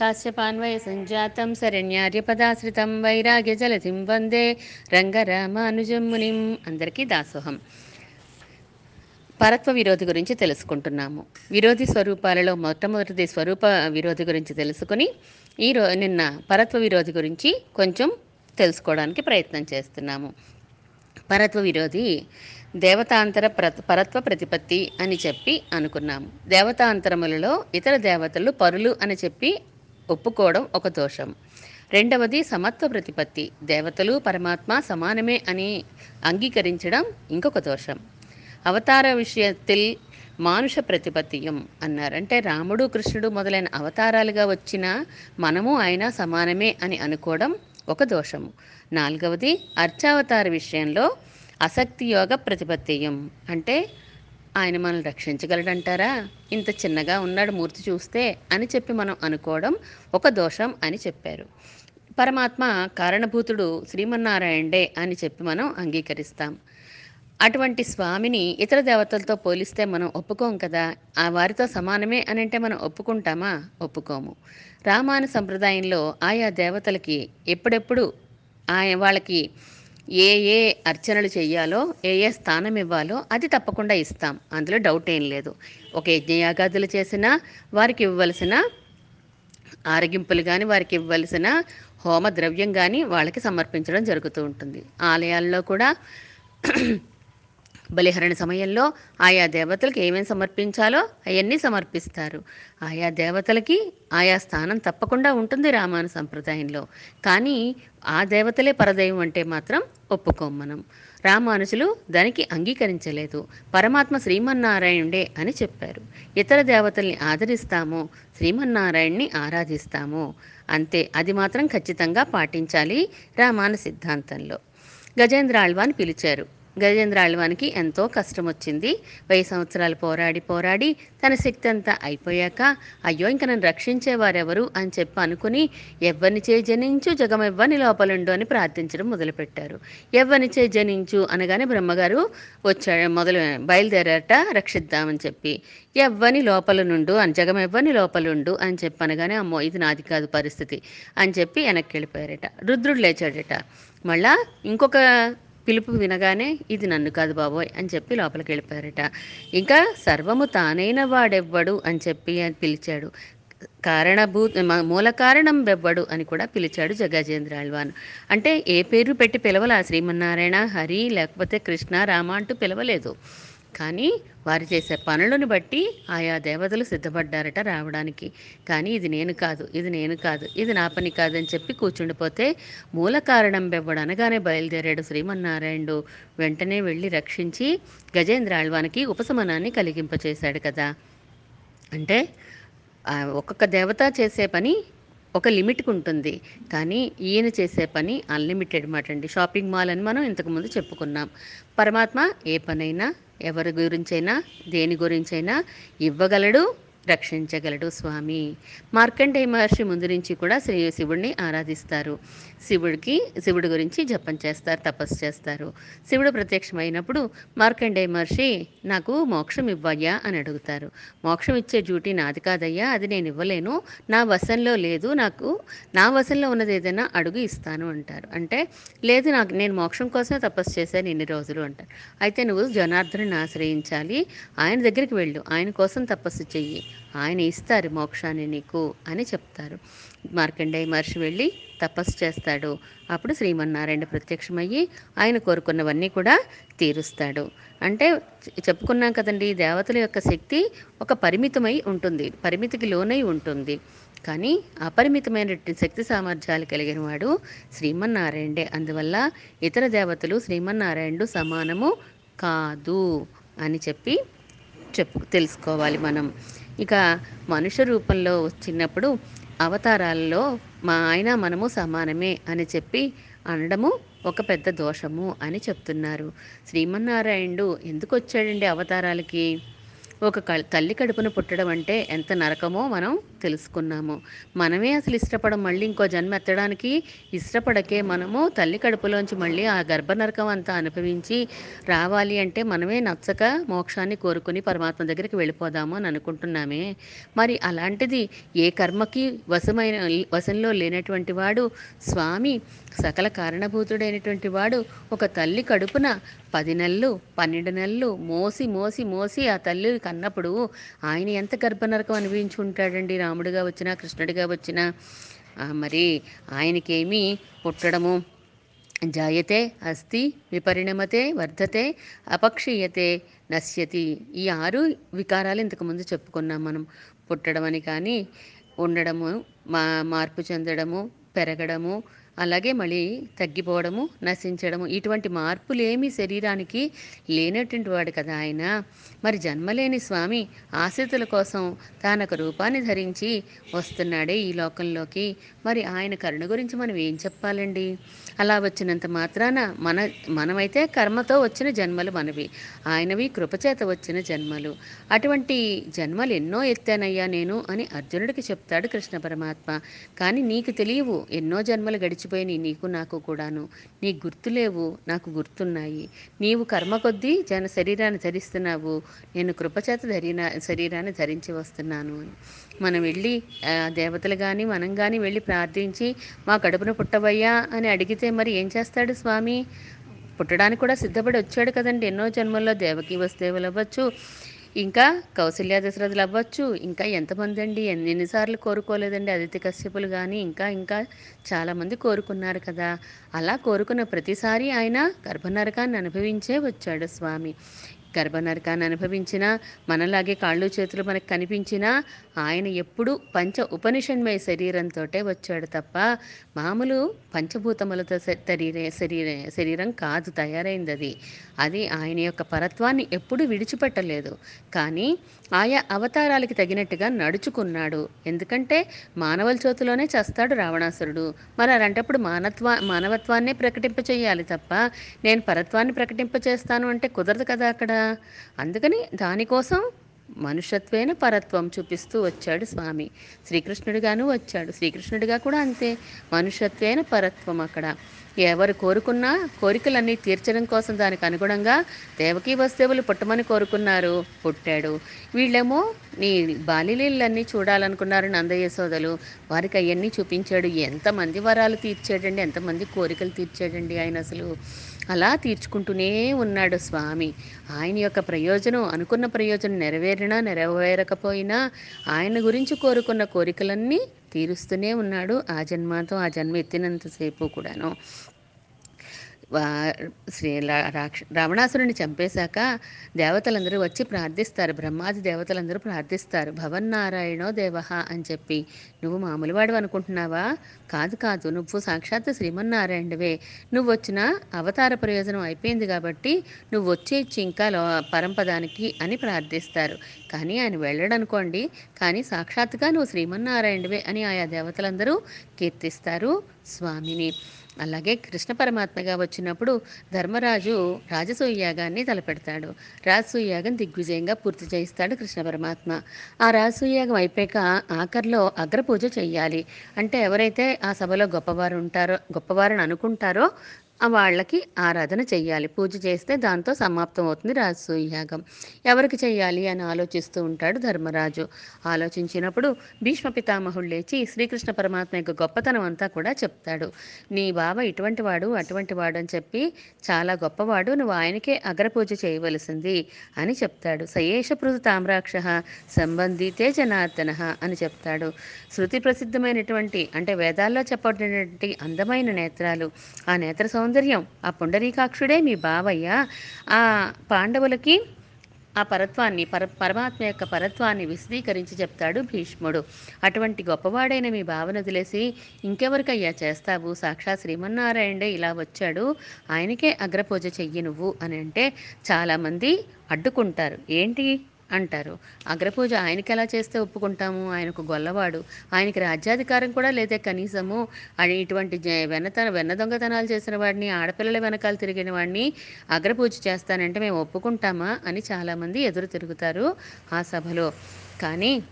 కాశ్యపాన్వయ సంజాతం శరణ్యార్యపదాశ్రితం వైరాగ్య జలధిం వందే రంగరామానుజం మునిం అందరికీ దాసోహం। పరత్వ విరోధి గురించి తెలుసుకుంటున్నాము। విరోధి స్వరూపాలలో మొట్టమొదటిది స్వరూప విరోధి గురించి తెలుసుకుని ఈ నిన్న పరత్వ విరోధి గురించి కొంచెం తెలుసుకోవడానికి ప్రయత్నం చేస్తున్నాము। పరత్వ విరోధి దేవతాంతర ప్ర పరత్వ ప్రతిపత్తి అని చెప్పి అనుకున్నాము। దేవతాంతరములలో ఇతర దేవతలు పరులు అని చెప్పి ఒప్పుకోవడం ఒక దోషం. రెండవది సమత్వ ప్రతిపత్తి. దేవతలు పరమాత్మ సమానమే అని అంగీకరించడం ఇంకొక దోషం. అవతార విషయത്തിൽ మానుష ప్రతిపత్తియం అన్నారంటే రాముడు కృష్ణుడు మొదలైన అవతారాలుగా వచ్చిన మనము ఆయన సమానమే అని అనుకోవడం ఒక దోషము నాలుగవది అర్చావతార విషయంలో అసక్తి యోగ ప్రతిపత్తియం. అంటే ఆయన మనల్ని రక్షించగలడంటారా? ఇంత చిన్నగా ఉన్నాడు మూర్తి చూస్తే అని చెప్పి మనం అనుకోవడం ఒక దోషం అని చెప్పారు. పరమాత్మ కారణభూతుడు శ్రీమన్నారాయణే అని చెప్పి మనం అంగీకరిస్తాం. అటువంటి స్వామిని ఇతర దేవతలతో పోలిస్తే మనం ఒప్పుకోం కదా? ఆ వారితో సమానమే అని అంటే మనం ఒప్పుకుంటామా? ఒప్పుకోము. రామాను సంప్రదాయంలో ఆయా దేవతలకి ఎప్పుడెప్పుడు ఆయన వాళ్ళకి ఏ ఏ అర్చనలు చేయాలో ఏ ఏ స్థానం ఇవ్వాలో అది తప్పకుండా ఇస్తాం. అందులో డౌట్ ఏం లేదు. ఒక యజ్ఞయాగాదులు చేసినా వారికి ఇవ్వవలసిన ఆరగింపులు కానీ వారికి ఇవ్వవలసిన హోమ ద్రవ్యం కానీ వాళ్ళకి సమర్పించడం జరుగుతూ ఉంటుంది. ఆలయాల్లో కూడా బలిహరణ సమయంలో ఆయా దేవతలకు ఏమేమి సమర్పించాలో అవన్నీ సమర్పిస్తారు. ఆయా దేవతలకి ఆయా స్థానం తప్పకుండా ఉంటుంది రామాను సంప్రదాయంలో. కానీ ఆ దేవతలే పరదైవం అంటే మాత్రం ఒప్పుకోం మనం. రామానుజులు దానికి అంగీకరించలేదు. పరమాత్మ శ్రీమన్నారాయణుడే అని చెప్పారు. ఇతర దేవతల్ని ఆదరిస్తాము శ్రీమన్నారాయణ్ణి ఆరాధిస్తాము. అంతే అది మాత్రం ఖచ్చితంగా పాటించాలి రామాన సిద్ధాంతంలో. గజేంద్ర ఆళ్వాని పిలిచారు. గజేంద్ర ఆళ్వానికి ఎంతో కష్టం వచ్చింది వెయ్యి సంవత్సరాలు పోరాడి పోరాడి తన శక్తి అంతా అయిపోయాక అయ్యో ఇంక నన్ను రక్షించేవారెవరు అని చెప్పి అనుకుని ఎవ్వని చే జనించు జగమెవ్వని లోపలుండు అని ప్రార్థించడం మొదలుపెట్టారు. ఎవ్వని చే జనించు అనగానే బ్రహ్మగారు వచ్చాడు మొదలు బయలుదేరారట రక్షిద్దామని చెప్పి. ఎవ్వని లోపల నుండు అని జగం ఎవ్వని లోపలుండు అని చెప్పి అనగానే అమ్మో ఇది నాది కాదు పరిస్థితి అని చెప్పి వెనక్కి వెళ్ళిపోయారట. రుద్రుడు లేచాడట. మళ్ళా ఇంకొక పిలుపు వినగానే ఇది నన్ను కాదు బాబోయ్ అని చెప్పి లోపలికి వెళ్ళిపోయారట. ఇంకా సర్వము తానైన వాడెవ్వడు అని చెప్పి పిలిచాడు. కారణభూ మూల కారణం వెవ్వడు అని కూడా పిలిచాడు జగజేంద్ర ఆళ్వాన్. అంటే ఏ పేరు పెట్టి పిలవలా? శ్రీమన్నారాయణ హరి లేకపోతే కృష్ణ రామ అంటూ పిలవలేదు. కానీ వారు చేసే పనులను బట్టి ఆయా దేవతలు సిద్ధపడ్డారట రావడానికి. కానీ ఇది నేను కాదు ఇది నేను కాదు ఇది నా పని కాదని చెప్పి కూర్చుండిపోతే మూల కారణం బెవ్వడు అనగానే బయలుదేరాడు శ్రీమన్నారాయణుడు. వెంటనే వెళ్ళి రక్షించి గజేంద్ర ఆళ్వానికి ఉపశమనాన్ని కలిగింపచేశాడు కదా. అంటే ఒక్కొక్క దేవత చేసే పని ఒక లిమిట్కి ఉంటుంది. కానీ ఈయన చేసే పని అన్లిమిటెడ్ మాట అండి. షాపింగ్ మాల్ అని మనం ఇంతకుముందు చెప్పుకున్నాం. పరమాత్మ ఏ పనైనా ఎవరి గురించైనా దేని గురించైనా ఇవ్వగలడు రక్షించగలడు స్వామి. మార్కండేయ మహర్షి ముందు నుంచి కూడా శ్రీ శివుడిని ఆరాధిస్తారు. శివుడికి శివుడి గురించి జపం చేస్తారు తపస్సు చేస్తారు. శివుడు ప్రత్యక్షమైనప్పుడు మార్కండే మహర్షి నాకు మోక్షం ఇవ్వయ్యా అని అడుగుతారు. మోక్షం ఇచ్చే డ్యూటీ నాది కాదయ్యా అది నేను ఇవ్వలేను. నా వశంలో లేదు నాకు నా వశంలో ఉన్నది ఏదైనా అడుగు ఇస్తాను అంటారు. అంటే లేదు నాకు నేను మోక్షం కోసమే తపస్సు చేశాను ఇన్ని రోజులు అంటారు. అయితే నువ్వు జనార్దనుని ఆశ్రయించాలి ఆయన దగ్గరికి వెళ్ళు ఆయన కోసం తపస్సు చెయ్యి ఆయన ఇస్తారు మోక్షాన్ని నీకు అని చెప్తారు. మార్కండేయ మహర్షి వెళ్ళి తపస్సు చేస్తాడు. అప్పుడు శ్రీమన్నారాయణ ప్రత్యక్షమయ్యి ఆయన కోరుకున్నవన్నీ కూడా తీరుస్తాడు. అంటే చెప్పుకున్నాం కదండి దేవతల యొక్క శక్తి ఒక పరిమితమై ఉంటుంది. పరిమితికి లోనై ఉంటుంది. కానీ అపరిమితమైన శక్తి సామర్థ్యాలు కలిగిన వాడు శ్రీమన్నారాయణుడే. అందువల్ల ఇతర దేవతలు శ్రీమన్నారాయణుడు సమానము కాదు అని చెప్పి చెప్పు తెలుసుకోవాలి మనం. ఇక మనుష్య రూపంలో వచ్చినప్పుడు అవతారాలలో మా ఆయన మనము సమానమే అని చెప్పి అనడము ఒక పెద్ద దోషము అని చెప్తున్నారు. శ్రీమన్నారాయణుడు ఎందుకు వచ్చాడండి అవతారాలకి? ఒక క- తల్లి కడుపున పుట్టడం అంటే ఎంత నరకమో మనం తెలుసుకున్నాము. మనమే అసలు ఇష్టపడం మళ్ళీ ఇంకో జన్మ ఎత్తడానికి ఇష్టపడకే మనము తల్లి కడుపులోంచి మళ్ళీ ఆ గర్భనరకం అంతా అనుభవించి రావాలి అంటే మనమే నచ్చక మోక్షాన్ని కోరుకుని పరమాత్మ దగ్గరికి వెళ్ళిపోదాము అని అనుకుంటున్నామే. మరి అలాంటిది ఏ కర్మకి వశమైన వశంలో లేనటువంటి వాడు స్వామి సకల కారణభూతుడైనటువంటి వాడు ఒక తల్లి కడుపున పది నెలలు పన్నెండు నెలలు మోసి మోసి మోసి ఆ తల్లి కన్నప్పుడు ఆయన ఎంత గర్భనరకం అనుభవించి ఉంటాడండి? రాముడిగా వచ్చినా కృష్ణుడిగా వచ్చినా మరి ఆయనకేమీ పుట్టడము జాయతే అస్తి విపరిణమతే వర్ధతే అపక్షీయతే నశ్యతి ఈ ఆరు వికారాలు ఇంతకుముందు చెప్పుకున్నాం మనం. పుట్టడం అని కానీ ఉండడము మా మార్పు చెందడము పెరగడము అలాగే మళ్ళీ తగ్గిపోవడము నశించడము ఇటువంటి మార్పులు శరీరానికి లేనటువంటి వాడు కదా ఆయన. మరి జన్మలేని స్వామి ఆశ్రితుల కోసం తానొక రూపాన్ని ధరించి వస్తున్నాడే ఈ లోకంలోకి. మరి ఆయన కరుణ గురించి మనం ఏం చెప్పాలండి? అలా వచ్చినంత మాత్రాన మన మనమైతే కర్మతో వచ్చిన జన్మలు మనవి. ఆయనవి కృపచేత వచ్చిన జన్మలు. అటువంటి జన్మలు ఎన్నో ఎత్తానయ్యా నేను అని అర్జునుడికి చెప్తాడు కృష్ణ పరమాత్మ. కానీ నీకు తెలియవు ఎన్నో జన్మలు గడిచి గడిచిపోయినాయి నీకు నాకు కూడాను. నీకు గుర్తులేవు నాకు గుర్తున్నాయి. నీవు కర్మ కొద్దీ జన శరీరాన్ని ధరిస్తున్నావు. నేను కృపచేత ధరిన శరీరాన్ని ధరించి వస్తున్నాను. అని మనం వెళ్ళి దేవతలు కానీ మనం కానీ వెళ్ళి ప్రార్థించి మా కడుపున పుట్టవయ్యా అని అడిగితే మరి ఏం చేస్తాడు స్వామి? పుట్టడానికి కూడా సిద్ధపడి వచ్చాడు కదండి. ఎన్నో జన్మల్లో దేవకి వస్తువులు అవ్వచ్చు ఇంకా కౌశల్య దశరథులు అవ్వచ్చు ఇంకా ఎంతమంది అండి ఎన్నిసార్లు కోరుకోలేదండి అదితి కశ్యపులు కానీ ఇంకా ఇంకా చాలామంది కోరుకున్నారు కదా. అలా కోరుకున్న ప్రతిసారి ఆయన గర్భనరకాన్ని అనుభవించే వచ్చాడు స్వామి. గర్భనరకాన్ని అనుభవించినా మనలాగే కాళ్ళు చేతులు మనకు కనిపించినా ఆయన ఎప్పుడూ పంచ ఉపనిషన్మయ శరీరంతో వచ్చాడు తప్ప మామూలు పంచభూతములతో శరీర శరీరే శరీరే శరీరం కాదు తయారైంది అది. అది ఆయన యొక్క పరత్వాన్ని ఎప్పుడూ విడిచిపెట్టలేదు. కానీ ఆయా అవతారాలకి తగినట్టుగా నడుచుకున్నాడు. ఎందుకంటే మానవుల చేతిలోనే చేస్తాడు రావణాసురుడు. మరి అలాంటప్పుడు మానత్వా మానవత్వాన్నే ప్రకటింపచేయాలి తప్ప నేను పరత్వాన్ని ప్రకటింప చేస్తాను అంటే కుదరదు కదా అక్కడ? అందుకని దానికోసం మనుషత్వేన పరత్వం చూపిస్తూ వచ్చాడు స్వామి. శ్రీకృష్ణుడిగాను వచ్చాడు. శ్రీకృష్ణుడిగా కూడా అంతే. మనుషత్వేన పరత్వం అక్కడ. ఎవరు కోరుకున్నా కోరికలన్నీ తీర్చడం కోసం దానికి అనుగుణంగా దేవకీ వస్తువులు పుట్టమని కోరుకున్నారు. పుట్టాడు. వీళ్ళేమో నీ బాలిలీలన్నీ చూడాలనుకున్నారు నందయ్య సోదలు వారికి అవన్నీ చూపించాడు. ఎంతమంది వరాలు తీర్చాడండి? ఎంతమంది కోరికలు తీర్చాడండి ఆయన అసలు? అలా తీర్చుకుంటూనే ఉన్నాడు స్వామి. ఆయన యొక్క ప్రయోజనం అనుకున్న ప్రయోజనం నెరవేరినా నెరవేరకపోయినా ఆయన గురించి కోరుకున్న కోరికలన్నీ తీరుస్తూనే ఉన్నాడు. ఆ జన్మతో ఆ జన్మ ఎత్తినంతసేపు కూడాను. శ్రీ రాక్ష రావణాసురుని చంపేశాక దేవతలందరూ వచ్చి ప్రార్థిస్తారు. బ్రహ్మాది దేవతలందరూ ప్రార్థిస్తారు. భవన్ నారాయణో దేవహ అని చెప్పి. నువ్వు మామూలువాడు అనుకుంటున్నావా? కాదు కాదు. నువ్వు సాక్షాత్ శ్రీమన్నారాయణుడివే. నువ్వు వచ్చిన అవతార ప్రయోజనం అయిపోయింది కాబట్టి నువ్వు వచ్చేచ్చి ఇంకా లో పరంపదానికి అని ప్రార్థిస్తారు. కానీ ఆయన వెళ్ళడనుకోండి. కానీ సాక్షాత్తుగా నువ్వు శ్రీమన్నారాయణవే అని ఆయా దేవతలందరూ కీర్తిస్తారు స్వామిని. అలాగే కృష్ణ పరమాత్మగా వచ్చినప్పుడు ధర్మరాజు రాజసూయ యాగాన్ని తలపెడతాడు. రాజసూయ యాగం దిగ్విజయంగా పూర్తి చేయిస్తాడు కృష్ణ పరమాత్మ. ఆ రాజసూయ యాగం అయిపోయాక ఆఖరిలో అగ్రపూజ చేయాలి అంటే ఎవరైతే ఆ సభలో గొప్పవారు ఉంటారో గొప్పవారని అనుకుంటారో వాళ్ళకి ఆరాధన చెయ్యాలి. పూజ చేస్తే దాంతో సమాప్తం అవుతుంది రాజసూయ యాగం ఎవరికి చెయ్యాలి అని ఆలోచిస్తూ ఉంటాడు ధర్మరాజు. ఆలోచించినప్పుడు భీష్మ పితామహుడు లేచి శ్రీకృష్ణ పరమాత్మ యొక్క గొప్పతనం అంతా కూడా చెప్తాడు. నీ బావ ఇటువంటి వాడు అటువంటి వాడు అని చెప్పి చాలా గొప్పవాడు నువ్వు ఆయనకే అగ్రపూజ చేయవలసింది అని చెప్తాడు. సయేష పృథు తామ్రాక్ష సంబంధితే జనార్దన అని చెప్తాడు. శృతి ప్రసిద్ధమైనటువంటి అంటే వేదాల్లో చెప్పబడినటువంటి అందమైన నేత్రాలు. ఆ నేత్ర సౌందర్యం ఆ పుండరీకాక్షుడే మీ బావయ్య. ఆ పాండవులకి ఆ పరత్వాన్ని పర పరమాత్మ యొక్క పరత్వాన్ని విశదీకరించి చెప్తాడు భీష్ముడు. అటువంటి గొప్పవాడైన మీ భావన వదిలేసి ఇంకెవరికయ్యా చేస్తావు? సాక్షాత్ శ్రీమన్నారాయణే ఇలా వచ్చాడు. ఆయనకే అగ్రపూజ చెయ్యి నువ్వు అని అంటే చాలామంది అడ్డుకుంటారు. ఏంటి? అంటారు. అగ్రపూజ ఆయనకి ఎలా చేస్తే ఒప్పుకుంటాము? ఆయనకు గొల్లవాడు. ఆయనకి రాజ్యాధికారం కూడా లేదే కనీసము. అని ఇటువంటి జ- వెన్న దొంగతనాలు చేసిన వాడిని ఆడపిల్లల వెనకాల తిరిగిన వాడిని అగ్రపూజ చేస్తానంటే మేము ఒప్పుకుంటామా? అని చాలామంది ఎదురు తిరుగుతారు ఆ సభలో. కానీ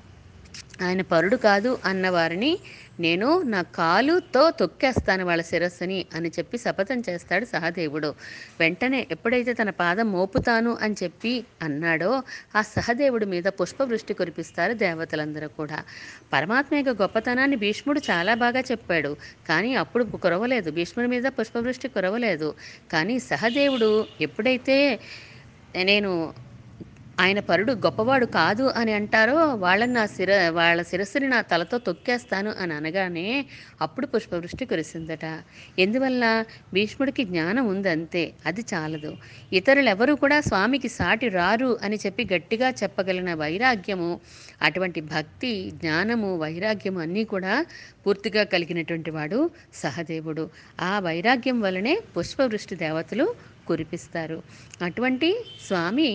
ఆయన పరుడు కాదు అన్నవారిని నేను నా కాలుతో తొక్కేస్తాను వాళ్ళ శిరస్సుని అని చెప్పి శపథం చేస్తాడు సహదేవుడు. వెంటనే ఎప్పుడైతే తన పాదం మోపుతాను అని చెప్పి అన్నాడో ఆ సహదేవుడి మీద పుష్పవృష్టి కురిపిస్తారు దేవతలందరూ కూడా. పరమాత్మ యొక్క గొప్పతనాన్ని భీష్ముడు చాలా బాగా చెప్పాడు. కానీ అప్పుడు కురవలేదు. భీష్ముడి మీద పుష్పవృష్టి కురవలేదు. కానీ సహదేవుడు ఎప్పుడైతే నేను ఆయన పరుడు గొప్పవాడు కాదు అని అంటారో వాళ్ళని నా శిర వాళ్ళ శిరస్సుని నా తలతో తొక్కేస్తాను అని అనగానే అప్పుడు పుష్పవృష్టి కురిసిందట. ఎందువల్ల? భీష్ముడికి జ్ఞానం ఉంది అంతే అది చాలదు. ఇతరులు ఎవరు కూడా స్వామికి సాటి రారు అని చెప్పి గట్టిగా చెప్పగలిగిన వైరాగ్యము అటువంటి భక్తి జ్ఞానము వైరాగ్యము అన్నీ కూడా పూర్తిగా కలిగినటువంటి వాడు సహదేవుడు. ఆ వైరాగ్యం వలనే పుష్పవృష్టి దేవతలు కురిపిస్తారు. అటువంటి స్వామి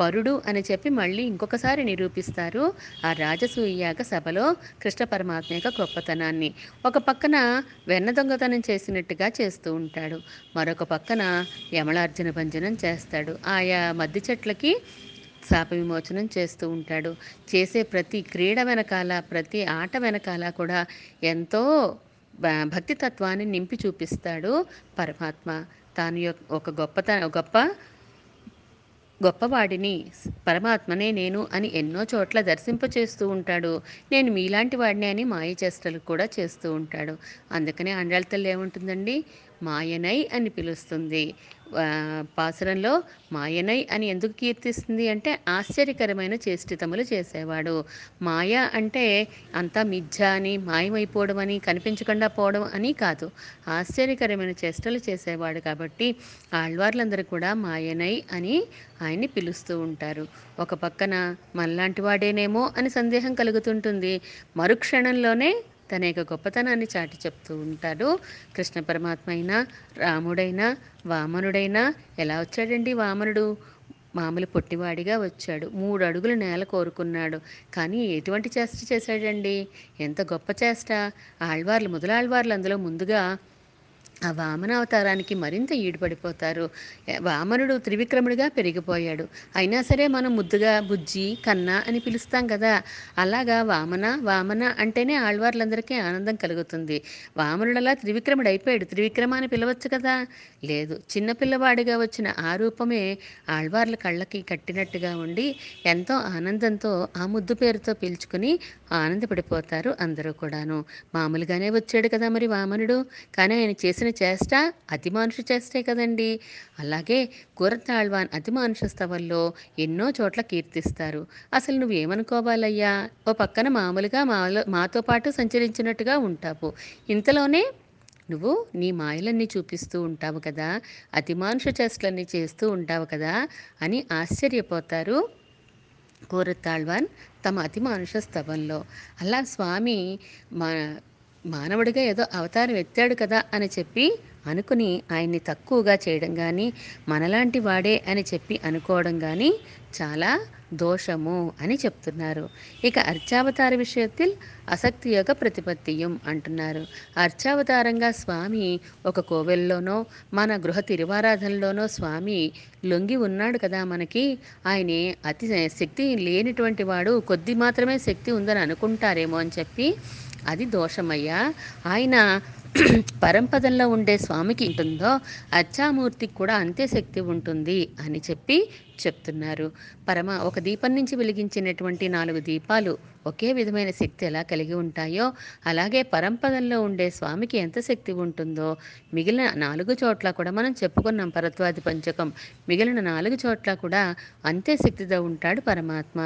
పరుడు అని చెప్పి మళ్ళీ ఇంకొకసారి నిరూపిస్తారు ఆ రాజసూయాగ సభలో కృష్ణ పరమాత్మ యొక్క గొప్పతనాన్ని. ఒక పక్కన వెన్న దొంగతనం చేసినట్టుగా చేస్తూ ఉంటాడు. మరొక పక్కన యమలార్జున భంజనం చేస్తాడు. ఆయా మద్ది చెట్లకి శాప విమోచనం చేస్తూ ఉంటాడు. చేసే ప్రతి క్రీడ వెనకాల ప్రతి ఆట వెనకాల కూడా ఎంతో భక్తి తత్వాన్ని నింపి చూపిస్తాడు పరమాత్మ. తాను ఒక గొప్పత గొప్ప గొప్పవాడిని పరమాత్మనే నేను అని ఎన్నో చోట్ల దర్శింపచేస్తూ ఉంటాడు. నేను మీలాంటి వాడిని అని మాయ చేష్టలు కూడా చేస్తూ ఉంటాడు. అందుకనే అండాళ్ళ తల్లి ఏముంటుందండి? మాయనై అని పిలుస్తుంది. పాసురంలో మాయనై అని ఎందుకు కీర్తిస్తుంది అంటే ఆశ్చర్యకరమైన చేష్టితములు చేసేవాడు. మాయ అంటే అంతా మిథ్య అని మాయమైపోవడం అని కనిపించకుండా పోవడం అని కాదు. ఆశ్చర్యకరమైన చేష్టలు చేసేవాడు కాబట్టి ఆళ్వార్లందరూ కూడా మాయనై అని ఆయన్ని పిలుస్తూ ఉంటారు. ఒక పక్కన మనలాంటి వాడేనేమో అని సందేహం కలుగుతుంటుంది. మరుక్షణంలోనే తన యొక్క గొప్పతనాన్ని చాటి చెప్తూ ఉంటాడు. కృష్ణ పరమాత్మ అయినా రాముడైనా వామనుడైనా ఎలా వచ్చాడండి వామనుడు? మామూలు పొట్టివాడిగా వచ్చాడు. మూడు అడుగులు నేల కోరుకున్నాడు. కానీ ఎటువంటి చేష్ట చేశాడండి? ఎంత గొప్ప చేష్ట. ఆళ్వార్లు మొదలాళ్వార్లు అందులో ముందుగా ఆ వామన అవతారానికి మరింత ఈడుపడిపోతారు. వామనుడు త్రివిక్రముడిగా పెరిగిపోయాడు. అయినా సరే మనం ముద్దుగా బుజ్జి కన్న అని పిలుస్తాం కదా. అలాగా వామన వామన అంటేనే ఆళ్వార్లందరికీ ఆనందం కలుగుతుంది. వామనుడలా త్రివిక్రముడు అయిపోయాడు త్రివిక్రమ అని పిలవచ్చు కదా? లేదు. చిన్నపిల్లవాడిగా వచ్చిన ఆ రూపమే ఆళ్వార్ల కళ్ళకి కట్టినట్టుగా ఉండి ఎంతో ఆనందంతో ఆ ముద్దు పేరుతో పిలుచుకుని ఆనందపడిపోతారు అందరూ కూడాను. మామూలుగానే వచ్చాడు కదా మరి వామనుడు. కానీ ఆయన చేసిన చేష్ట అతి మానుష చేష్టే కదండి. అలాగే కూరతాళ్వాన్ అతి మానుష స్థవల్లో ఎన్నో చోట్ల కీర్తిస్తారు. అసలు నువ్వేమనుకోవాలయ్యా? ఓ పక్కన మామూలుగా మాలో మాతో పాటు సంచరించినట్టుగా ఉంటావు. ఇంతలోనే నువ్వు నీ మాయలన్నీ చూపిస్తూ ఉంటావు కదా అతి మానుష చేష్టలన్నీ చేస్తూ ఉంటావు కదా అని ఆశ్చర్యపోతారు కోరతాళ్వాన్ తమ అతి మానుష స్తవంలో అలా స్వామి మా మానవుడిగా ఏదో అవతారం ఎత్తాడు కదా అని చెప్పి అనుకుని ఆయన్ని తక్కువగా చేయడం కానీ మనలాంటి వాడే అని చెప్పి అనుకోవడం కానీ చాలా దోషము అని చెప్తున్నారు. ఇక అర్చావతార విషయత్తి అసక్తి యొక్క ప్రతిపత్తియం అంటున్నారు. అర్చావతారంగా స్వామి ఒక కోవెల్లోనో మన గృహ తిరువారాధనలోనో స్వామి లొంగి ఉన్నాడు కదా మనకి ఆయన అతి శక్తి లేనిటువంటి వాడు కొద్ది మాత్రమే శక్తి ఉందని అనుకుంటారేమో అని చెప్పి అది దోషమయ్యా. ఆయన పరంపదంలో ఉండే స్వామికి ఉంటుందో అచ్చామూర్తికి కూడా అంతే శక్తి ఉంటుంది అని చెప్పి చెప్తున్నారు. పరమ ఒక దీపం నుంచి వెలిగించినటువంటి నాలుగు దీపాలు ఒకే విధమైన శక్తి ఎలా కలిగి ఉంటాయో అలాగే పరంపదల్లో ఉండే స్వామికి ఎంత శక్తి ఉంటుందో మిగిలిన నాలుగు చోట్ల కూడా మనం చెప్పుకున్నాం పరత్వాది పంచకం మిగిలిన నాలుగు చోట్ల కూడా అంతే శక్తితో ఉంటాడు పరమాత్మ.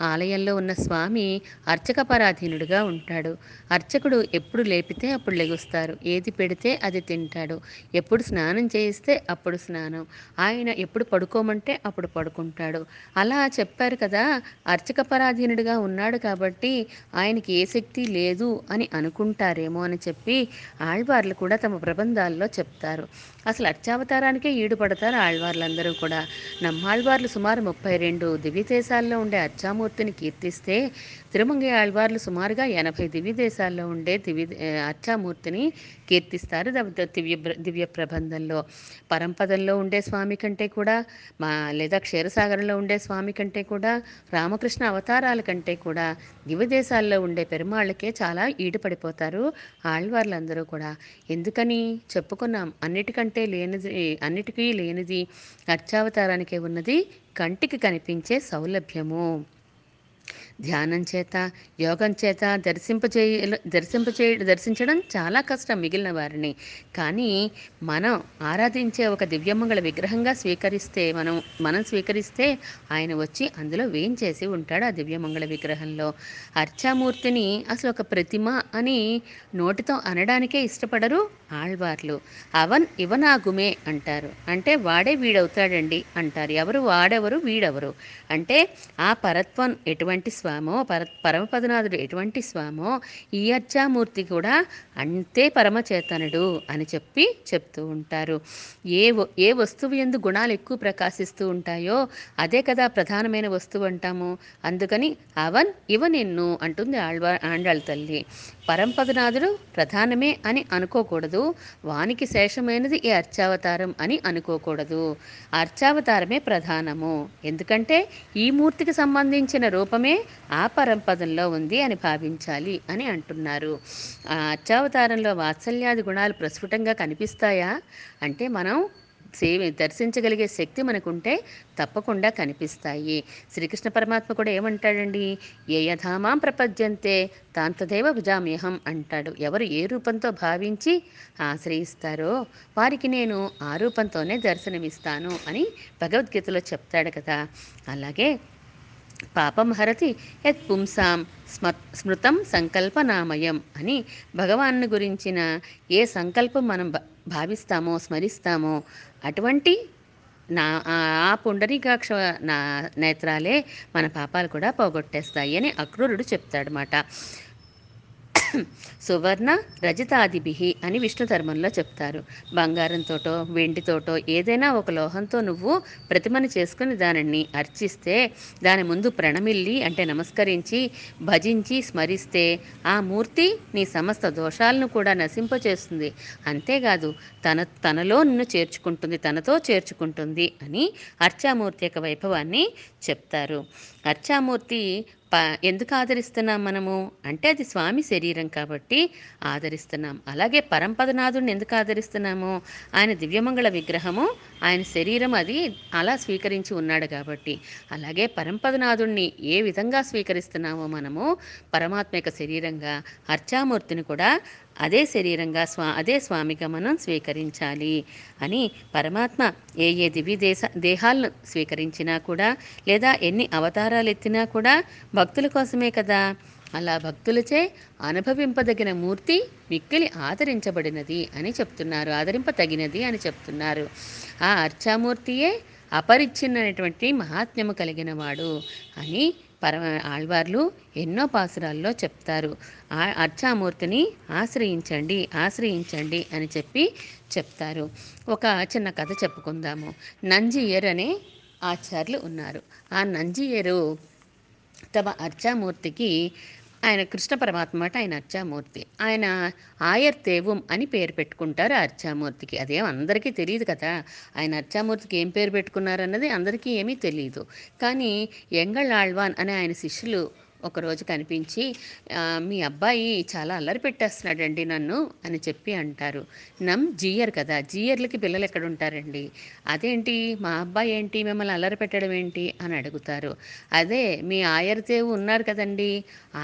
ఆలయంలో ఉన్న స్వామి అర్చక పరాధీనుడిగా ఉంటాడు. అర్చకుడు ఎప్పుడు లేపితే అప్పుడు లెగుస్తారు. ఏది పెడితే అది తింటాడు. ఎప్పుడు స్నానం చేయిస్తే అప్పుడు స్నానం. ఆయన ఎప్పుడు పడుకోమంటే అప్పుడు పడుకుంటాడు. అలా చెప్పారు కదా అర్చక పరాధీనుడిగా ఉన్నాడు కాబట్టి ఆయనకి ఏ శక్తి లేదు అని అనుకుంటారేమో అని చెప్పి ఆళ్వార్లు కూడా తమ ప్రబంధాల్లో చెప్తారు. అసలు అర్చావతారానికే ఈడుపడతారు ఆళ్వార్లందరూ కూడా. నమ్మాళ్వార్లు సుమారు ముప్పై రెండు దివ్యదేశాల్లో ఉండే అర్చామూర్తిని కీర్తిస్తే తిరుమంగి ఆళ్వార్లు సుమారుగా ఎనభై దివ్యదేశాల్లో ఉండే దివ్య అచ్చామూర్తిని అర్చామూర్తిని కీర్తిస్తారు దివ్య దివ్య ప్రబంధంలో. పరంపదంలో ఉండే స్వామి కంటే కూడా మా లేదా క్షీరసాగరంలో ఉండే స్వామి కంటే కూడా రామకృష్ణ అవతారాల కంటే కూడా దివ్యదేశాల్లో ఉండే పెరుమాళ్ళకే చాలా ఈడుపడిపోతారు ఆళ్వార్లందరూ కూడా. ఎందుకని చెప్పుకున్నాం అన్నిటికంటే లేనిది అన్నిటికీ లేనిది అర్చావతారానికే ఉన్నది కంటికి కనిపించే సౌలభ్యము. ధ్యానం చేత యోగం చేత దర్శింపచే దర్శింపచే దర్శించడం చాలా కష్టం మిగిలిన వారిని. కానీ మనం ఆరాధించే ఒక దివ్యమంగళ విగ్రహంగా స్వీకరిస్తే మనం మనం స్వీకరిస్తే ఆయన వచ్చి అందులో వేయించేసి ఉంటాడు ఆ దివ్యమంగళ విగ్రహంలో. అర్చామూర్తిని అసలు ఒక ప్రతిమ అని నోటితో అనడానికే ఇష్టపడరు ఆళ్వార్లు. అవన్ ఇవనాగుమే అంటారు. అంటే వాడే వీడవుతాడండి అంటారు. ఎవరు వాడెవరు వీడెవరు? అంటే ఆ పరత్వం ఎటువంటి స్వామో పర పరమపదనాథుడు ఎటువంటి స్వామో ఈ అర్చామూర్తి కూడా అంతే పరమచేతనుడు అని చెప్పి చెప్తూ ఉంటారు. ఏ ఏ వస్తువు ఎందు గుణాలు ఎక్కువ ప్రకాశిస్తూ ఉంటాయో అదే కదా ప్రధానమైన వస్తువు అంటాము. అందుకని అవన్ ఇవ నిన్ను అంటుంది ఆళ్వా ఆండాళ్ తల్లి. పరంపదనాథుడు ప్రధానమే అని అనుకోకూడదు. వానికి శేషమైనది ఈ అర్చావతారం అని అనుకోకూడదు. అర్చావతారమే ప్రధానము. ఎందుకంటే ఈ మూర్తికి సంబంధించిన రూపమే ఆ పరంపదంలో ఉంది అని భావించాలి అని అంటున్నారు. ఆ వాత్సల్యాది గుణాలు ప్రస్ఫుటంగా కనిపిస్తాయా? అంటే మనం సేవి దర్శించగలిగే శక్తి మనకుంటే తప్పకుండా కనిపిస్తాయి. శ్రీకృష్ణ పరమాత్మ కూడా ఏమంటాడండి? ఏ యథామాం ప్రపద్యంతే తాంతదేవ భుజామ్యహం అంటాడు. ఎవరు ఏ రూపంతో భావించి ఆశ్రయిస్తారో వారికి నేను ఆ రూపంతోనే దర్శనమిస్తాను అని భగవద్గీతలో చెప్తాడు కదా. అలాగే పాపం హరతి యత్ పుంసాం స్మ స్మృతం సంకల్పనామయం అని భగవాన్ను గురించిన ఏ సంకల్పం మనం భావిస్తామో స్మరిస్తామో అటువంటి నా ఆ పుండరీకాక్ష నా నేత్రాలే మన పాపాలు కూడా పోగొట్టేస్తాయి అని అక్రూరుడు చెప్తాడనమాట సువర్ణ రజతాదిభి అని విష్ణు ధర్మంలో చెప్తారు. బంగారంతోటో వెండితోటో ఏదైనా ఒక లోహంతో నువ్వు ప్రతిమను చేసుకుని దానిని అర్చిస్తే దాని ముందు ప్రణమిల్లి అంటే నమస్కరించి భజించి స్మరిస్తే ఆ మూర్తి నీ సమస్త దోషాలను కూడా నశింపచేస్తుంది. అంతేకాదు తన తనలో నిన్ను చేర్చుకుంటుంది తనతో చేర్చుకుంటుంది అని అర్చామూర్తి యొక్క వైభవాన్ని చెప్తారు. అర్చామూర్తి ప ఎందుకు ఆదరిస్తున్నాం మనము? అంటే అది స్వామి శరీరం కాబట్టి ఆదరిస్తున్నాం. అలాగే పరంపదనాథుడిని ఎందుకు ఆదరిస్తున్నాము? ఆయన దివ్యమంగళ విగ్రహము ఆయన శరీరం అది అలా స్వీకరించి ఉన్నాడు కాబట్టి. అలాగే పరంపదనాథుడిని ఏ విధంగా స్వీకరిస్తున్నామో మనము పరమాత్మ యొక్క శరీరంగా అర్చామూర్తిని కూడా అదే శరీరంగా స్వా అదే స్వామిగా మనం స్వీకరించాలి అని పరమాత్మ ఏ ఏ దివ్య దేశ దేహాలను స్వీకరించినా కూడా లేదా ఎన్ని అవతారాలు ఎత్తినా కూడా భక్తుల కోసమే కదా. అలా భక్తులచే అనుభవింపదగిన మూర్తి మిక్కిలి ఆదరించబడినది అని చెప్తున్నారు ఆదరింపతగినది అని చెప్తున్నారు. ఆ అర్చామూర్తియే అపరిచ్ఛిన్నటువంటి మహాత్మ్యము కలిగిన వాడు అని పరమ ఆళ్వార్లు ఎన్నో పాసురాల్లో చెప్తారు. ఆ అర్చామూర్తిని ఆశ్రయించండి ఆశ్రయించండి అని చెప్పి చెప్తారు. ఒక చిన్న కథ చెప్పుకుందాము. నంజియర్ అనే ఆచార్యులు ఉన్నారు. ఆ నంజియరు తమ అర్చామూర్తికి ఆయన కృష్ణ పరమాత్మ మాట ఆయన అర్చామూర్తి. ఆయన ఆయర్ తేవం అని పేరు పెట్టుకుంటారు అర్చామూర్తికి. అదేం అందరికీ తెలియదు కదా. ఆయన అర్చామూర్తికి ఏం పేరు పెట్టుకున్నారన్నది అందరికీ ఏమీ తెలియదు కానీ ఎంగళ్ ఆళ్వాన్ అనే ఆయన శిష్యులు ఒకరోజు కనిపించి మీ అబ్బాయి చాలా అల్లరి పెట్టేస్తున్నాడండి నన్ను అని చెప్పి అంటారు. నమ్ జీయర్ కదా జీయర్లకి పిల్లలు ఎక్కడ ఉంటారండి అదేంటి మా అబ్బాయి ఏంటి మిమ్మల్ని అల్లరి పెట్టడం ఏంటి అని అడుగుతారు. అదే మీ ఆయర్దేవు ఉన్నారు కదండి?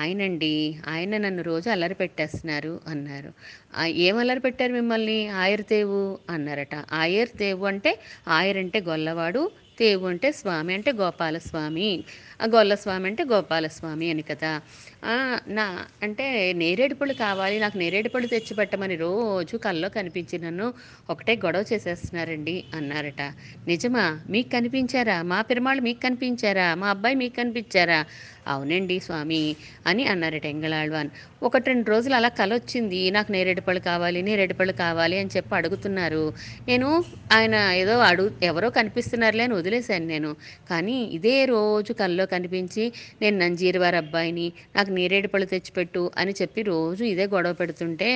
ఆయనండి ఆయన నన్ను రోజు అల్లరి పెట్టేస్తున్నారు అన్నారు. ఏం అల్లరి పెట్టారు మిమ్మల్ని ఆయుర్దేవు? అన్నారట. ఆయుర్దేవు అంటే ఆయర్ అంటే గొల్లవాడు తేవు అంటే స్వామి అంటే గోపాలస్వామి ఆ గొల్లస్వామి అంటే గోపాలస్వామి అని కదా. నా అంటే నేరేడు పళ్ళు కావాలి నాకు నేరేడు పళ్ళు తెచ్చి పెట్టమని రోజు కల్లో కనిపించి నన్ను ఒకటే గొడవ చేసేస్తున్నారండి అన్నారట. నిజమా? మీకు కనిపించారా? మా పెరుమాళ్ళు మీకు కనిపించారా? మా అబ్బాయి మీకు కనిపించారా? అవునండి స్వామి అని అన్నారట ఎంగళాళ్వాన్. ఒకటి రెండు రోజులు అలా కల వచ్చింది నాకు నేరేడు పళ్ళు కావాలి నేరేడు పళ్ళు కావాలి అని చెప్పి అడుగుతున్నారు. నేను ఆయన ఏదో అడుగు ఎవరో కనిపిస్తున్నారులే అని వదిలేశాను నేను. కానీ ఇదే రోజు కల్లో కనిపించి నేను నంజీరువారి అబ్బాయిని నాకు నేరేడు పళ్ళు తెచ్చిపెట్టు అని చెప్పి రోజు ఇదే గొడవ పెడుతుంటే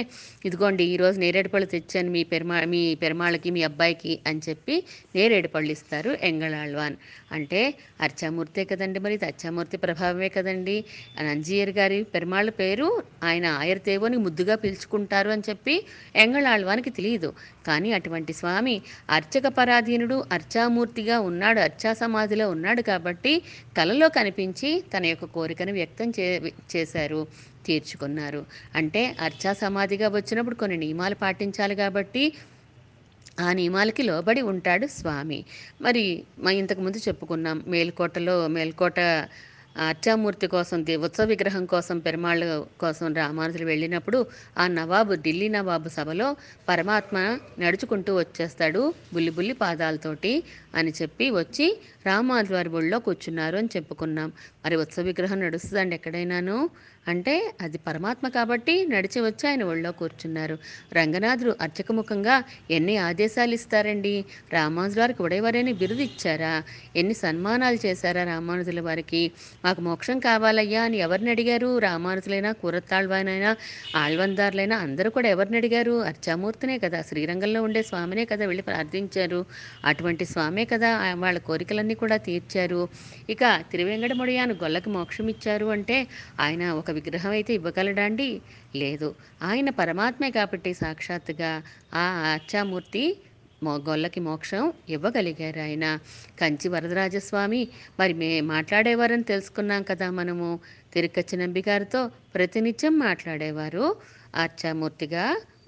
ఇదిగోండి ఈరోజు నేరేడు పళ్ళు తెచ్చాను మీ పెరుమా మీ పెరుమాళ్ళకి మీ అబ్బాయికి అని చెప్పి నేరేడు పళ్ళు ఇస్తారు ఎంగళాళ్వాన్. అంటే అర్చామూర్తే కదండి మరి ఇది అర్చామూర్తి ప్రభావమే కదండి. నంజీయర్ గారి పెరుమాళ్ళ పేరు ఆయన ఆయర్దేవోని ముద్దుగా పిలుచుకుంటారు అని చెప్పి ఎంగళాళ్వానికి తెలియదు కానీ అటువంటి స్వామి అర్చక పరాధీనుడు అర్చామూర్తిగా ఉన్నాడు అర్చా సమాధిలో ఉన్నాడు కాబట్టి కలలో కనిపించి తన యొక్క కోరికను వ్యక్తం చే చేశారు తీర్చుకున్నారు. అంటే అర్చా సమాధిగా వచ్చినప్పుడు కొన్ని నియమాలు పాటించాలి కాబట్టి ఆ నియమాలకి లోబడి ఉంటాడు స్వామి. మరి మా ఇంతకుముందు చెప్పుకున్నాం మేల్కోటలో మేల్కోట అర్చామూర్తి కోసం ఉత్సవ విగ్రహం కోసం పెరుమాళ్ళ కోసం రామానుజులు వెళ్ళినప్పుడు ఆ నవాబు ఢిల్లీ నవాబు సభలో పరమాత్మ నడుచుకుంటూ వచ్చేస్తాడు బుల్లి బుల్లి పాదాలతోటి అని చెప్పి వచ్చి రామానుజు వారి ఒళ్ళో కూర్చున్నారు అని చెప్పుకున్నాం. మరి ఉత్సవ విగ్రహం నడుస్తుందండి ఎక్కడైనాను? అంటే అది పరమాత్మ కాబట్టి నడిచి వచ్చి ఆయన ఒళ్ళో కూర్చున్నారు. రంగనాథుడు అర్చకముఖంగా ఎన్ని ఆదేశాలు ఇస్తారండి? రామానుజుల వారికి ఉడయవారని బిరుదు ఇచ్చారా? ఎన్ని సన్మానాలు చేశారా రామానుజుల వారికి? మాకు మోక్షం కావాలయ్యా అని ఎవరిని అడిగారు? రామానుజులైనా కూరత్తాళ్వానైనా ఆళ్వందారులైనా అందరూ కూడా ఎవరిని అడిగారు? అర్చామూర్తినే కదా శ్రీరంగంలో ఉండే స్వామినే కదా వెళ్ళి ప్రార్థించారు. అటువంటి స్వామే కదా వాళ్ళ కోరికలన్నీ కూడా తీర్చారు. ఇక తిరువెంగడముడియాను గొల్లకి మోక్షం ఇచ్చారు అంటే ఆయన ఒక విగ్రహం అయితే ఇవ్వగలడా అండి? లేదు. ఆయన పరమాత్మే కాబట్టి సాక్షాత్తుగా ఆ అర్చామూర్తి మో గొల్లకి మోక్షం ఇవ్వగలిగారు ఆయన. కంచి వరదరాజస్వామి మరి మే మాట్లాడేవారని తెలుసుకున్నాం కదా మనము. తిరుక్కచ్చినంబి గారితో ప్రతినిత్యం మాట్లాడేవారు అర్చామూర్తిగా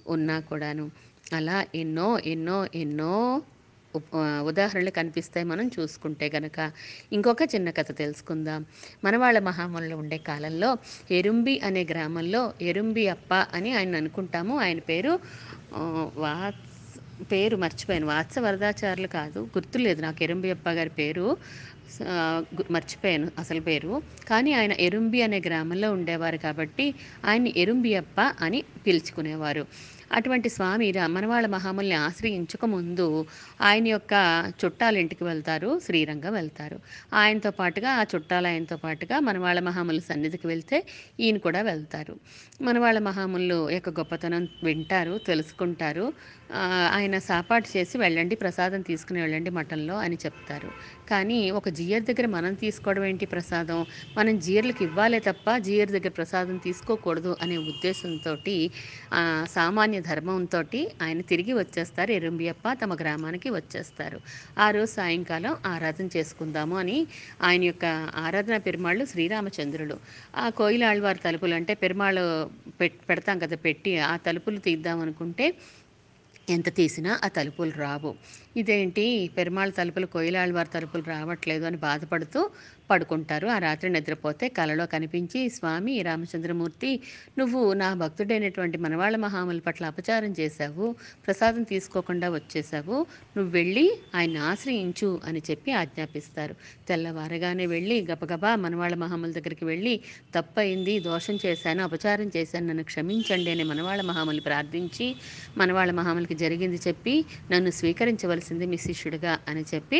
ఉన్నా కూడాను. అలా ఎన్నో ఎన్నో ఎన్నో ఉదాహరణలు కనిపిస్తాయి మనం చూసుకుంటే గనక. ఇంకొక చిన్న కథ తెలుసుకుందాం. మనవాళ్ళ మహాములలో ఉండే కాలంలో ఎరుంబి అనే గ్రామంలో ఎరుంబి అప్ప అని ఆయన అనుకుంటాము. ఆయన పేరు ఆ, వాత్స పేరు మర్చిపోయాను. వాత్స వరదాచారులు కాదు గుర్తులేదు నాకు ఎరుంబి అప్ప గారి పేరు. మర్చిపోయాను అసలు పేరు. కానీ ఆయన ఎరుంబి అనే గ్రామంలో ఉండేవారు కాబట్టి ఆయన్ని ఎరుంబి అప్ప అని పిలుచుకునేవారు. అటువంటి స్వామి రమణవాళ్ళ మహాముల్ని ఆశ్రయించకముందు ఆయన యొక్క చుట్టాలు ఇంటికి వెళ్తారు శ్రీరంగం వెళ్తారు. ఆయనతో పాటుగా ఆ చుట్టాలు ఆయనతో పాటుగా మనవాళ్ళ మహాముల సన్నిధికి వెళ్తే ఈయన కూడా వెళ్తారు. మనవాళ్ళ మహాములు యొక్క గొప్పతనం వింటారు తెలుసుకుంటారు. ఆయన సాపాటు చేసి వెళ్ళండి ప్రసాదం తీసుకుని వెళ్ళండి మఠంలో అని చెప్తారు. కానీ ఒక జియర్ దగ్గర మనం తీసుకోవడం ఏంటి ప్రసాదం? మనం జీయర్లకు ఇవ్వాలే తప్ప జియర్ దగ్గర ప్రసాదం తీసుకోకూడదు అనే ఉద్దేశంతో సామాన్య ధర్మంతో ఆయన తిరిగి వచ్చేస్తారు. ఎరుంబియప్ప తమ గ్రామానికి వచ్చేస్తారు. ఆ రోజు సాయంకాలం ఆరాధన చేసుకుందాము అని ఆయన యొక్క ఆరాధన పెరుమాళ్ళు శ్రీరామచంద్రుడు ఆ కోయిలాళ్ళవారి తలుపులు అంటే పెరుమాళ్ళు పెడతాం కదా పెట్టి ఆ తలుపులు తీద్దాం అనుకుంటే ఎంత తీసినా ఆ తలుపులు రావు. ఇదేంటి? పెరుమాళ్ తలుపులు కోయిలాళ్ళవారి తలుపులు రావట్లేదు అని బాధపడుతూ పడుకుంటారు. ఆ రాత్రి నిద్రపోతే కలలో కనిపించి స్వామి రామచంద్రమూర్తి నువ్వు నా భక్తుడైనటువంటి మనవాళ్ళ మహాముల పట్ల అపచారం చేశావు ప్రసాదం తీసుకోకుండా వచ్చేసావు నువ్వు వెళ్ళి ఆయన ఆశ్రయించు అని చెప్పి ఆజ్ఞాపిస్తారు. తెల్లవారగానే వెళ్ళి గబగబా మనవాళ్ళ మహాముల దగ్గరికి వెళ్ళి తప్పయింది దోషం చేశాను అపచారం చేశాను నన్ను క్షమించండి అని మనవాళ్ళ మహాములు ప్రార్థించి మనవాళ్ళ మహాములకి జరిగింది చెప్పి నన్ను స్వీకరించవలసింది మీ శిష్యుడిగా అని చెప్పి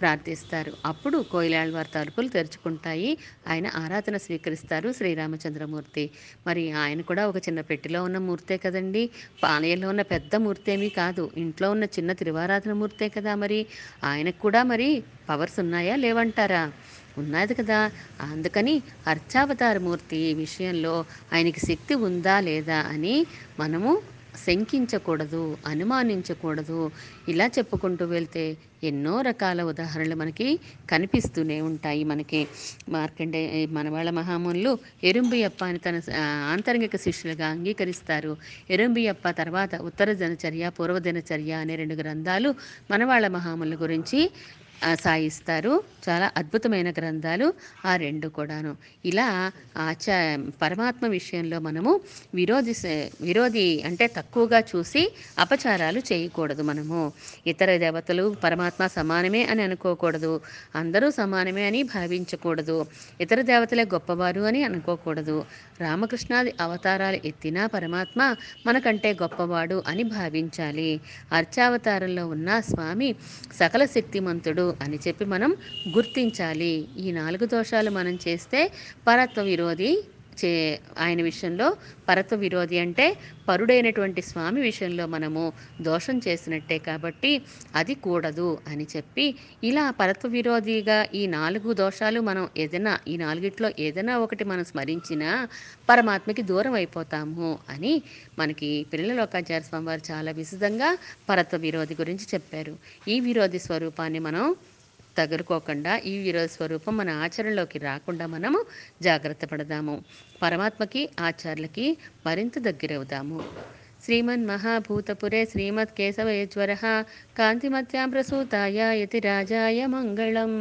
ప్రార్థిస్తారు. అప్పుడు కోయిలాళ్వారి తలుపులు తెరుచుకుంటాయి. ఆయన ఆరాధన స్వీకరిస్తారు శ్రీరామచంద్రమూర్తి. మరి ఆయన కూడా ఒక చిన్న పెట్టెలో ఉన్న మూర్తే కదండి? పాలయంలో ఉన్న పెద్ద మూర్తి ఏమీ కాదు. ఇంట్లో ఉన్న చిన్న తిరువారాధన మూర్తే కదా మరి? ఆయనకు కూడా మరి పవర్స్ ఉన్నాయా లేవంటారా? ఉన్నది కదా. అందుకని అర్చావతార మూర్తి విషయంలో ఆయనకి శక్తి ఉందా లేదా అని మనము శంకించకూడదు అనుమానించకూడదు ఇలా చెప్పుకుంటూ వెళ్తే ఎన్నో రకాల ఉదాహరణలు మనకి కనిపిస్తూనే ఉంటాయి మనకి. మార్కండే మనవాళ్ళ మహామునులు ఎరుంబియప్ప అని తన ఆంతరంగిక శిష్యులుగా అంగీకరిస్తారు. ఎరుంబియప్ప తర్వాత ఉత్తర దినచర్య పూర్వ దినచర్య అనే రెండు గ్రంథాలు మనవాళ్ళ మహాముల గురించి సాయిస్తారు. చాలా అద్భుతమైన గ్రంథాలు ఆ రెండు కూడాను. ఇలా ఆచా పరమాత్మ విషయంలో మనము విరోధి విరోధి అంటే తక్కువగా చూసి అపచారాలు చేయకూడదు మనము. ఇతర దేవతలు పరమాత్మ సమానమే అని అనుకోకూడదు. అందరూ సమానమే అని భావించకూడదు. ఇతర దేవతలే గొప్పవారు అని అనుకోకూడదు. రామకృష్ణాది అవతారాలు ఎత్తినా పరమాత్మ మనకంటే గొప్పవాడు అని భావించాలి. అర్చావతారంలో ఉన్న స్వామి సకల శక్తిమంతుడు అని చెప్పి మనం గుర్తించాలి. ఈ నాలుగు దోషాలు మనం చేస్తే పరత్వ విరోధి చే ఆయన విషయంలో పరత్వ విరోధి అంటే పరుడైనటువంటి స్వామి విషయంలో మనము దోషం చేసినట్టే కాబట్టి అది కూడదు అని చెప్పి ఇలా పరత్వ విరోధిగా ఈ నాలుగు దోషాలు మనం ఏదైనా ఈ నాలుగిట్లో ఏదైనా ఒకటి మనం స్మరించినా పరమాత్మకి దూరం అయిపోతాము అని మనకి పిల్లలోకాచార్య స్వామి వారు చాలా విశదంగా పరత్వ విరోధి గురించి చెప్పారు. ఈ విరోధి స్వరూపాన్ని మనం తగులుకోకుండా ఈ విరోధ స్వరూపం మన ఆచరణలోకి రాకుండా మనము జాగ్రత్త పడదాము. పరమాత్మకి ఆచార్యులకి మరింత దగ్గరవుదాము. శ్రీమన్ మహాభూతపురే శ్రీమత్ కేశవయేశ్వర కాంతిమత్యాం ప్రసూతాయ యతి రాజాయ మంగళం.